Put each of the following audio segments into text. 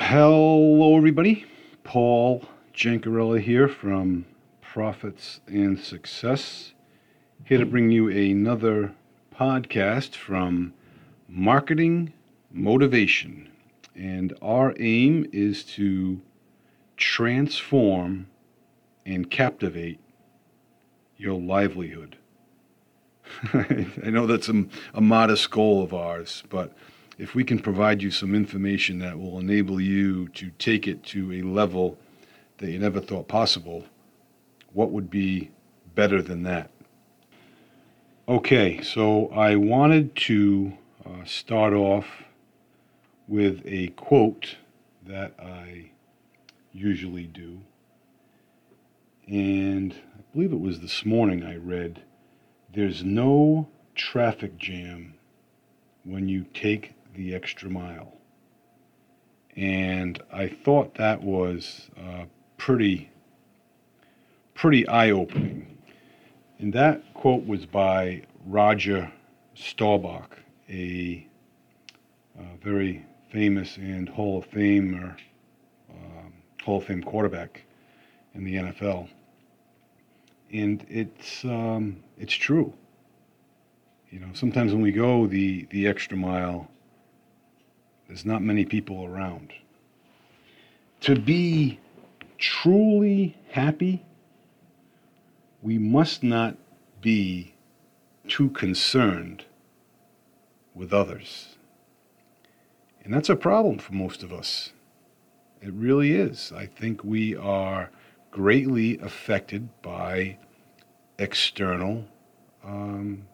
Hello, everybody. Paul Jancarella here from Profits and Success. Here to bring you another podcast from Marketing Motivation. And our aim is to transform and captivate your livelihood. I know that's a, a modest goal of ours, but if we can provide you some information that will enable you to take it to a level that you never thought possible, what would be better than that? Okay, so I wanted to uh, start off with a quote that I usually do. And I believe it was this morning I read There's no traffic jam when you take the extra mile. And I thought that was uh, pretty, pretty eye opening. And that quote was by Roger Staubach, a, a very famous and Hall of Famer, um, Hall of Fame quarterback in the NFL. And it's, um, it's true. You know, sometimes when we go the, the extra mile, there's not many people around. To be truly happy, we must not be too concerned with others. And that's a problem for most of us. It really is. I think we are greatly affected by external um,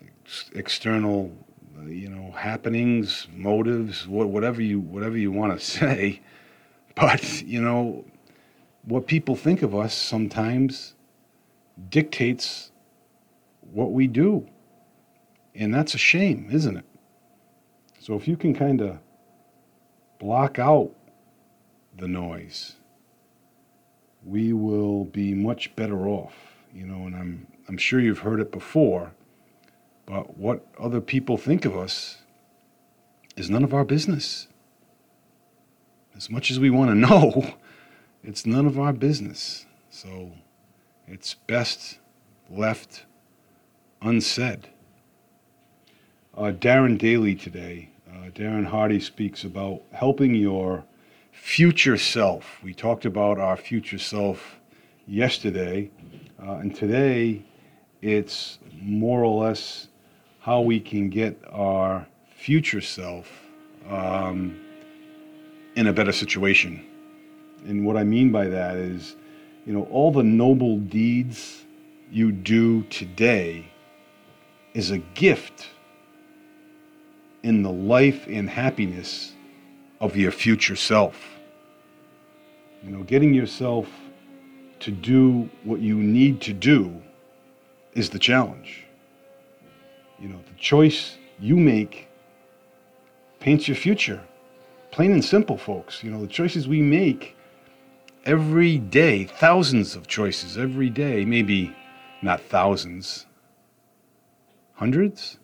ex- external you know happenings motives whatever you whatever you want to say. But you know what people think of us sometimes dictates what we do. And that's a shame isn't it? So if you can kind of block out the noise we will be much better off you know and i'm i'm sure you've heard it before what other people think of us is none of our business. As much as we want to know, it's none of our business. So it's best left unsaid. Uh, Darren Daily today, uh, Darren Hardy speaks about helping your future self. We talked about our future self yesterday, uh, and today it's more or less how we can get our future self um, in a better situation. And what I mean by that is, you know, all the noble deeds you do today is a gift in the life and happiness of your future self. You know, getting yourself to do what you need to do is the challenge. You know, the choice you make paints your future. Plain and simple, folks. You know, the choices we make every day, thousands of choices every day, maybe not thousands, hundreds.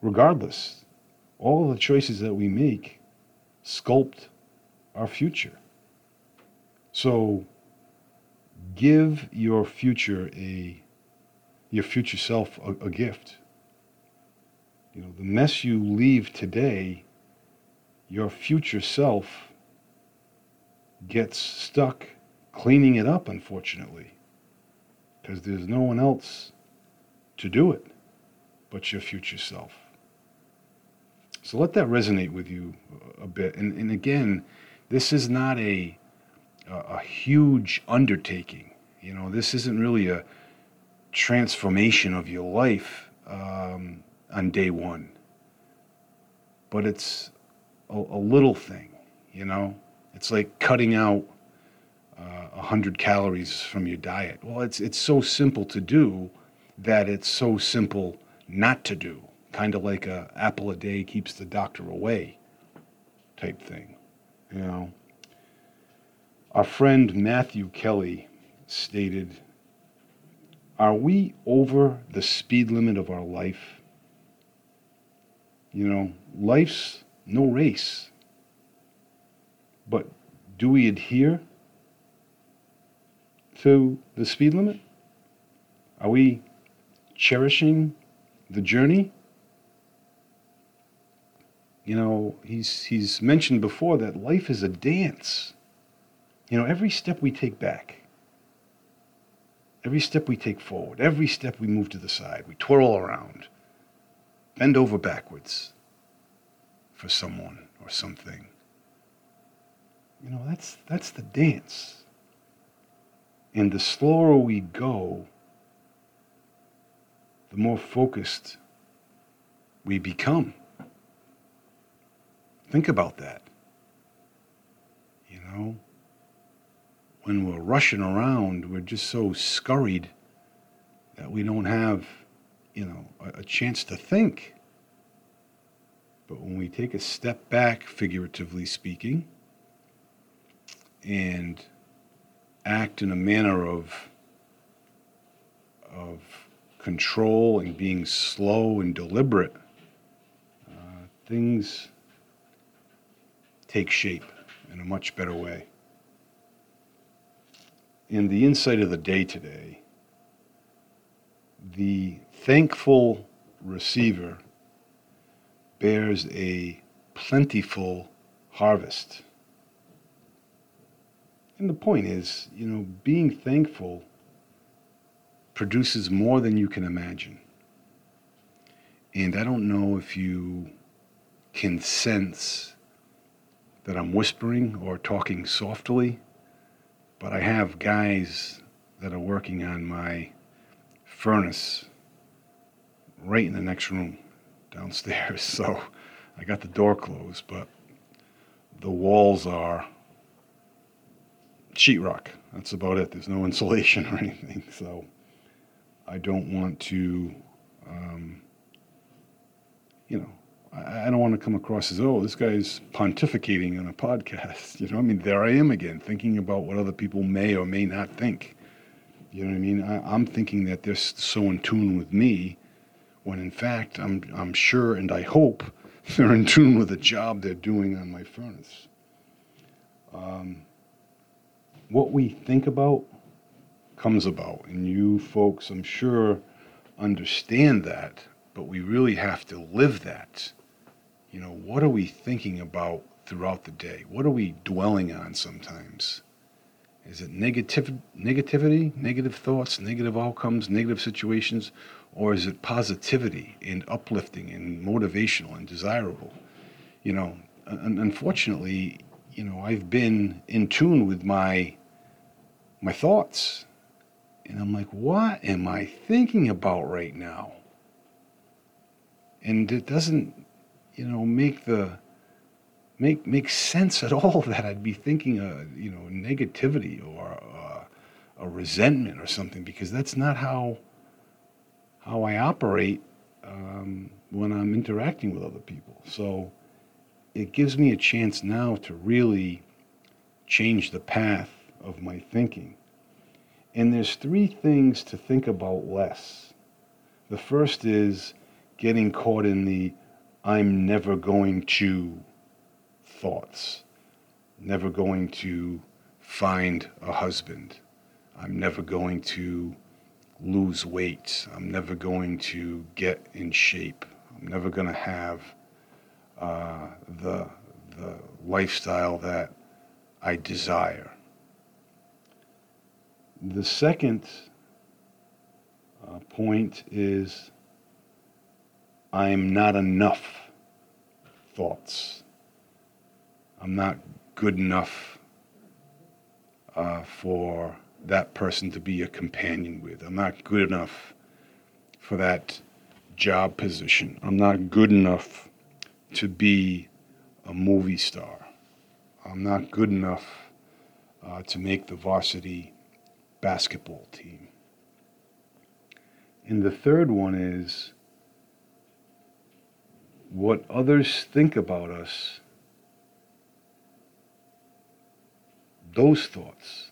Regardless, all the choices that we make sculpt our future. So give your future a your future self a, a gift. You know, the mess you leave today, your future self gets stuck cleaning it up, unfortunately, because there's no one else to do it but your future self. So let that resonate with you a bit. And, and again, this is not a, a, a huge undertaking. You know, this isn't really a, transformation of your life um, on day one. But it's a, a, little thing, you know? It's like cutting out uh, a uh, hundred calories from your diet. Well, it's it's so simple to do that it's so simple not to do. Kind of like a apple a day keeps the doctor away type thing, you know. Our friend Matthew Kelly stated are we over the speed limit of our life? You know, life's no race. But do we adhere to the speed limit? Are we cherishing the journey? You know, he's, he's mentioned before that life is a dance. You know, every step we take back, every step we take forward, every step we move to the side, we twirl around, bend over backwards for someone or something. You know, that's, that's the dance. And the slower we go, the more focused we become. Think about that. You know, when we're rushing around, we're just so scurried that we don't have, you know, a, a chance to think. But when we take a step back, figuratively speaking, and act in a manner of of control and being slow and deliberate, uh, things take shape in a much better way. In the insight of the day today, the thankful receiver bears a plentiful harvest. And the point is, you know, being thankful produces more than you can imagine. And I don't know if you can sense that I'm whispering or talking softly, but I have guys that are working on my furnace right in the next room downstairs. So I got the door closed, but the walls are sheetrock. That's about it. There's no insulation or anything. So I don't want to, um, you know, I, don't want to come across as, oh, this guy's pontificating on a podcast. You know, I mean, there I am again, thinking about what other people may or may not think. You know what I mean? I, am thinking that they're so in tune with me, when in fact, I'm, I'm sure and I hope they're in tune with the job they're doing on my furnace. Um, what we think about comes about, and you folks, I'm sure, understand that, but we really have to live that you know, what are we thinking about throughout the day? What are we dwelling on sometimes? Is it negative, negativity, negative thoughts, negative outcomes, negative situations, or is it positivity and uplifting and motivational and desirable? You know, unfortunately, you know, I've been in tune with my my thoughts, and I'm like, what am I thinking about right now? And it doesn't you know, make the make make sense at all that I'd be thinking a you know negativity or a, a resentment or something because that's not how how I operate um, when I'm interacting with other people. So it gives me a chance now to really change the path of my thinking. And there's three things to think about less. The first is getting caught in the I'm never going to thoughts, never going to find a husband. I'm never going to lose weight. I'm never going to get in shape. I'm never going to have uh, the, the lifestyle that I desire. The second uh, point is I'm not enough thoughts. I'm not good enough uh, for that person to be a companion with. I'm not good enough for that job position. I'm not good enough to be a movie star. I'm not good enough uh, to make the varsity basketball team. And the third one is what others think about us, those thoughts.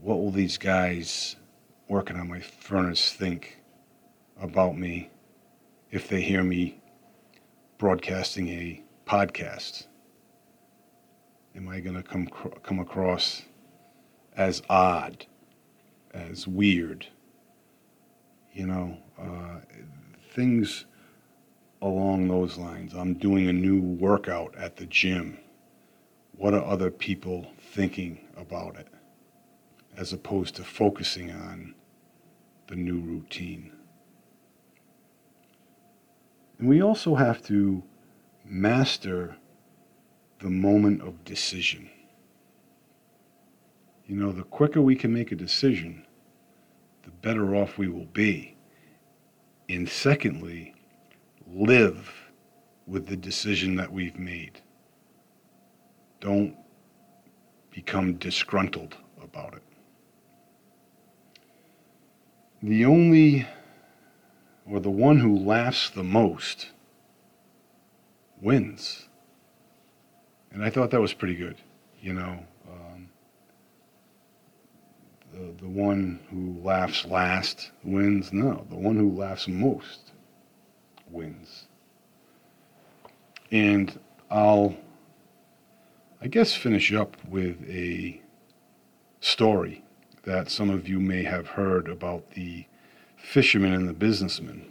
What will these guys working on my furnace think about me if they hear me broadcasting a podcast? Am I going to come come across as odd, as weird? You know, uh, things along those lines. I'm doing a new workout at the gym. What are other people thinking about it? As opposed to focusing on the new routine. And we also have to master the moment of decision. You know, the quicker we can make a decision, the better off we will be. And secondly, live with the decision that we've made. Don't become disgruntled about it. The only, or the one who laughs the most, wins. And I thought that was pretty good. You know, um, the, the one who laughs last wins. No, the one who laughs most wins. And I'll, I guess, finish up with a story that some of you may have heard about the fisherman and the businessman.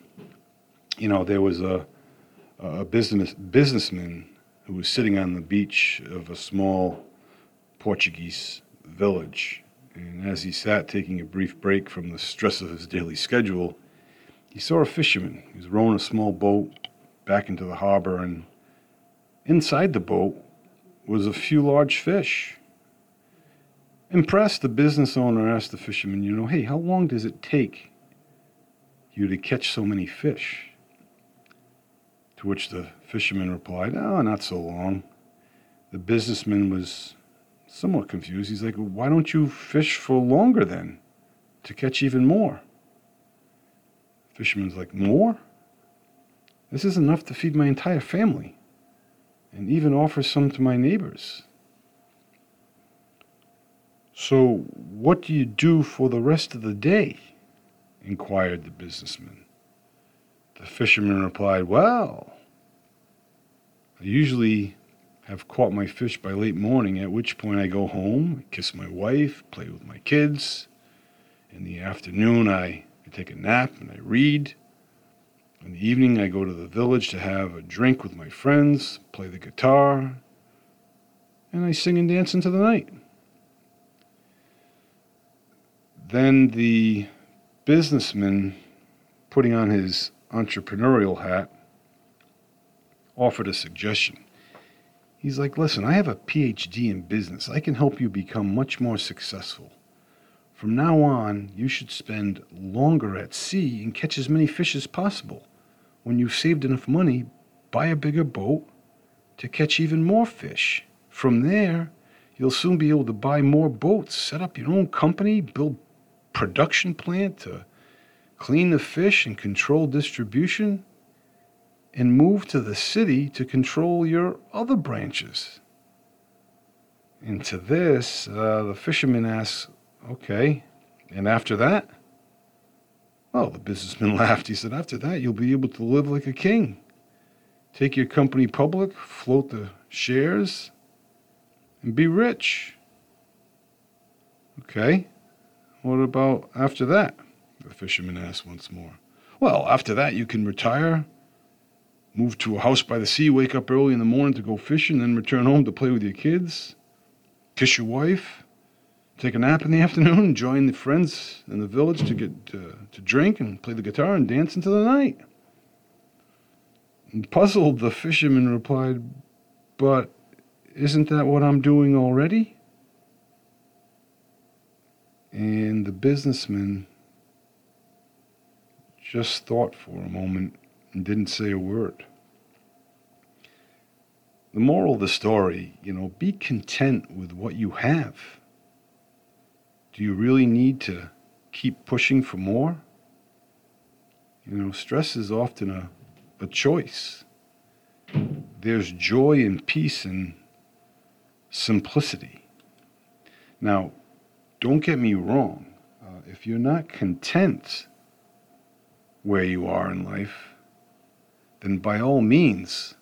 You know, there was a, a business businessman who was sitting on the beach of a small Portuguese village. And as he sat taking a brief break from the stress of his daily schedule, he saw a fisherman. He was rowing a small boat back into the harbor, and inside the boat was a few large fish. Impressed, the business owner asked the fisherman, You know, hey, how long does it take you to catch so many fish? To which the fisherman replied, Oh, not so long. The businessman was somewhat confused. He's like, Why don't you fish for longer then to catch even more? Fisherman's like, More? This is enough to feed my entire family and even offer some to my neighbors. So, what do you do for the rest of the day? inquired the businessman. The fisherman replied, Well, I usually have caught my fish by late morning, at which point I go home, kiss my wife, play with my kids. In the afternoon, I I take a nap and I read. In the evening, I go to the village to have a drink with my friends, play the guitar, and I sing and dance into the night. Then the businessman, putting on his entrepreneurial hat, offered a suggestion. He's like, Listen, I have a PhD in business. I can help you become much more successful. From now on, you should spend longer at sea and catch as many fish as possible. When you've saved enough money, buy a bigger boat to catch even more fish. From there, you'll soon be able to buy more boats, set up your own company, build production plant to clean the fish and control distribution, and move to the city to control your other branches. And to this, uh, the fisherman asks, Okay. And after that? Well, the businessman laughed. He said, After that, you'll be able to live like a king. Take your company public, float the shares, and be rich. Okay. What about after that? The fisherman asked once more. Well, after that, you can retire, move to a house by the sea, wake up early in the morning to go fishing, then return home to play with your kids, kiss your wife, take a nap in the afternoon, join the friends in the village to get uh, to drink and play the guitar and dance into the night. And puzzled, the fisherman replied, But isn't that what I'm doing already? And the businessman just thought for a moment and didn't say a word. The moral of the story, you know, be content with what you have do you really need to keep pushing for more? You know, stress is often a, a choice. There's joy and peace in simplicity. Now, don't get me wrong. Uh, if you're not content where you are in life, then by all means,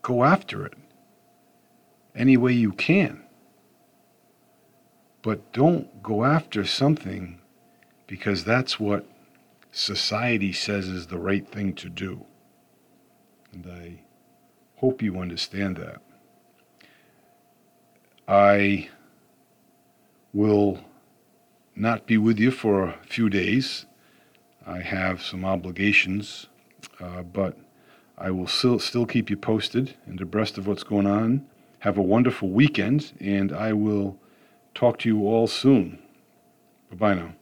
go after it any way you can. But don't go after something because that's what society says is the right thing to do. And I hope you understand that. I will not be with you for a few days. I have some obligations, uh, but I will still still keep you posted and abreast of what's going on. Have a wonderful weekend, and I will talk to you all soon. Bye bye now.